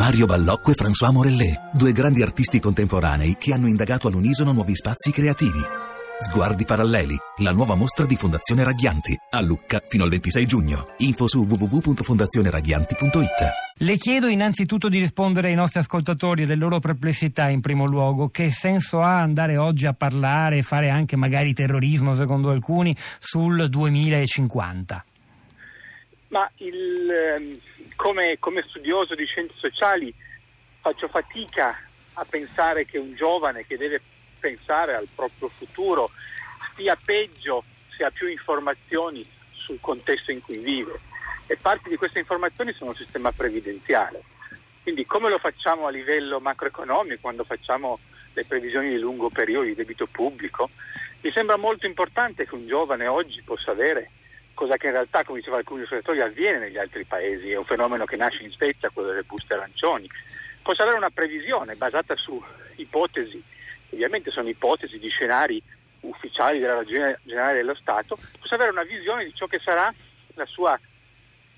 Mario Ballocco e François Morellet, due grandi artisti contemporanei che hanno indagato all'unisono nuovi spazi creativi. Sguardi paralleli, la nuova mostra di Fondazione Raghianti, a Lucca fino al 26 giugno. Info su www.fondazioneraghianti.it. Le chiedo innanzitutto di rispondere ai nostri ascoltatori delle loro perplessità in primo luogo. Che senso ha andare oggi a parlare e fare anche magari terrorismo, secondo alcuni, sul 2050? Ma il, ehm, come, come studioso di scienze sociali faccio fatica a pensare che un giovane che deve pensare al proprio futuro stia peggio se ha più informazioni sul contesto in cui vive e parte di queste informazioni sono il sistema previdenziale. Quindi come lo facciamo a livello macroeconomico quando facciamo le previsioni di lungo periodo di debito pubblico? Mi sembra molto importante che un giovane oggi possa avere, cosa che in realtà, come diceva alcuni osservatori, avviene negli altri paesi, è un fenomeno che nasce in Svezia, quello delle buste arancioni, possa avere una previsione basata su ipotesi ovviamente sono ipotesi di scenari ufficiali della Ragione Generale dello Stato, possa avere una visione di ciò che sarà la sua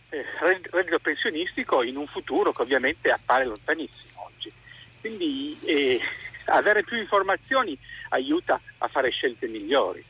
eh, reddito pensionistico in un futuro che ovviamente appare lontanissimo oggi. Quindi eh, avere più informazioni aiuta a fare scelte migliori.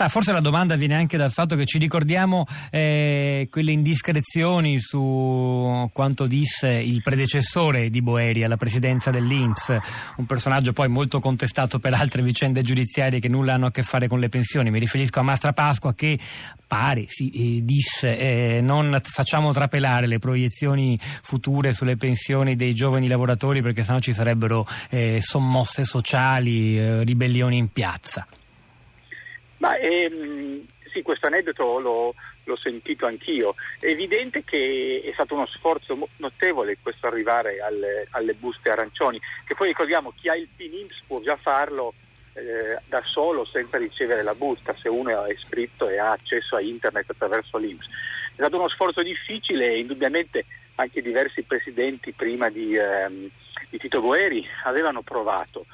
Sa, forse la domanda viene anche dal fatto che ci ricordiamo eh, quelle indiscrezioni su quanto disse il predecessore di Boeri alla presidenza dell'Inps, un personaggio poi molto contestato per altre vicende giudiziarie che nulla hanno a che fare con le pensioni. Mi riferisco a Mastra Pasqua che pare, si eh, disse, eh, non facciamo trapelare le proiezioni future sulle pensioni dei giovani lavoratori perché sennò ci sarebbero eh, sommosse sociali, eh, ribellioni in piazza. Ma ehm, sì, questo aneddoto l'ho, l'ho, sentito anch'io. È evidente che è stato uno sforzo notevole questo arrivare alle, alle buste arancioni, che poi ricordiamo chi ha il PINIMS può già farlo eh, da solo senza ricevere la busta, se uno è iscritto e ha accesso a internet attraverso l'IMS. È stato uno sforzo difficile e indubbiamente anche diversi presidenti prima di, ehm, di Tito Boeri avevano provato.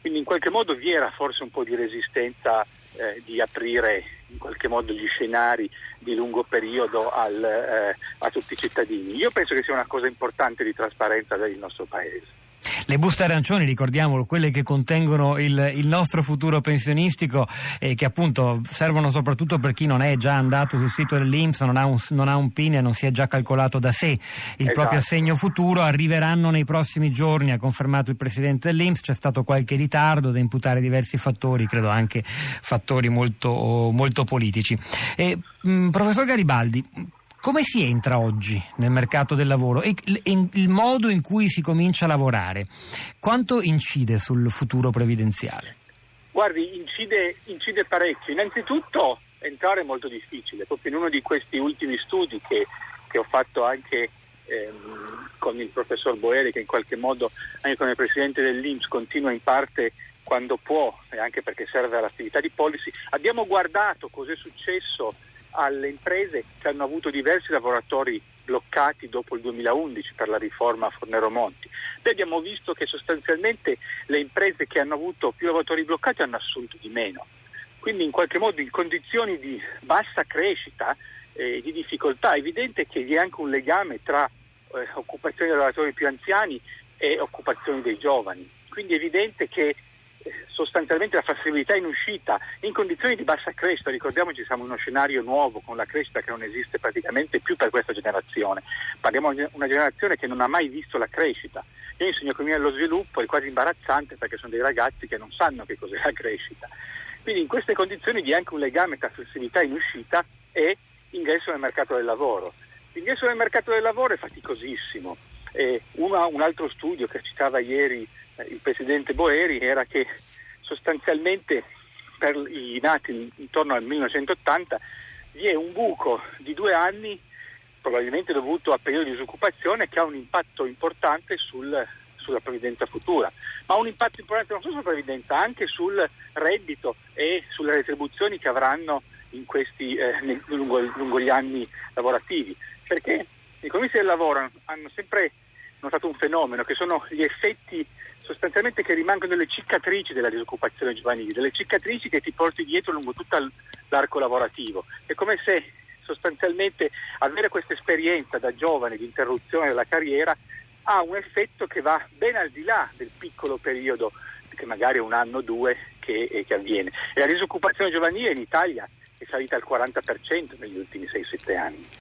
Quindi in qualche modo vi era forse un po' di resistenza eh, di aprire in qualche modo gli scenari di lungo periodo al, eh, a tutti i cittadini. Io penso che sia una cosa importante di trasparenza del nostro Paese. Le buste arancioni, ricordiamolo, quelle che contengono il, il nostro futuro pensionistico e che appunto servono soprattutto per chi non è già andato sul sito dell'Inps, non ha un, non ha un PIN e non si è già calcolato da sé il esatto. proprio assegno futuro, arriveranno nei prossimi giorni, ha confermato il Presidente dell'Inps, c'è stato qualche ritardo da imputare diversi fattori, credo anche fattori molto, molto politici. E, mh, professor Garibaldi, come si entra oggi nel mercato del lavoro e il modo in cui si comincia a lavorare, quanto incide sul futuro previdenziale? Guardi, incide, incide parecchio. Innanzitutto entrare è molto difficile, proprio in uno di questi ultimi studi che, che ho fatto anche ehm, con il professor Boeri, che in qualche modo anche come presidente dell'Inps continua in parte quando può e anche perché serve all'attività di policy, abbiamo guardato cosa è successo alle imprese che hanno avuto diversi lavoratori bloccati dopo il 2011 per la riforma Fornero Monti. Noi abbiamo visto che sostanzialmente le imprese che hanno avuto più lavoratori bloccati hanno assunto di meno. Quindi in qualche modo in condizioni di bassa crescita e eh, di difficoltà è evidente che vi è anche un legame tra eh, occupazione dei lavoratori più anziani e occupazione dei giovani. Quindi è evidente che sostanzialmente la flessibilità in uscita in condizioni di bassa crescita, ricordiamoci siamo in uno scenario nuovo con la crescita che non esiste praticamente più per questa generazione, parliamo di una generazione che non ha mai visto la crescita. Io insegno economia dello sviluppo, è quasi imbarazzante perché sono dei ragazzi che non sanno che cos'è la crescita. Quindi in queste condizioni vi è anche un legame tra flessibilità in uscita e ingresso nel mercato del lavoro. L'ingresso nel mercato del lavoro è faticosissimo. Uno, un altro studio che citava ieri eh, il presidente Boeri era che sostanzialmente per i nati intorno al 1980 vi è un buco di due anni, probabilmente dovuto a periodo di disoccupazione, che ha un impatto importante sul, sulla previdenza futura, ma un impatto importante non solo sulla previdenza, anche sul reddito e sulle retribuzioni che avranno questi, eh, lungo, lungo, gli anni lavorativi, perché i economisti del lavoro hanno sempre notato un fenomeno che sono gli effetti sostanzialmente che rimangono delle cicatrici della disoccupazione giovanile, delle cicatrici che ti porti dietro lungo tutto l'arco lavorativo. È come se sostanzialmente avere questa esperienza da giovane di interruzione della carriera ha un effetto che va ben al di là del piccolo periodo, che magari è un anno o due, che, che avviene. E la disoccupazione giovanile in Italia è salita al 40% negli ultimi 6-7 anni.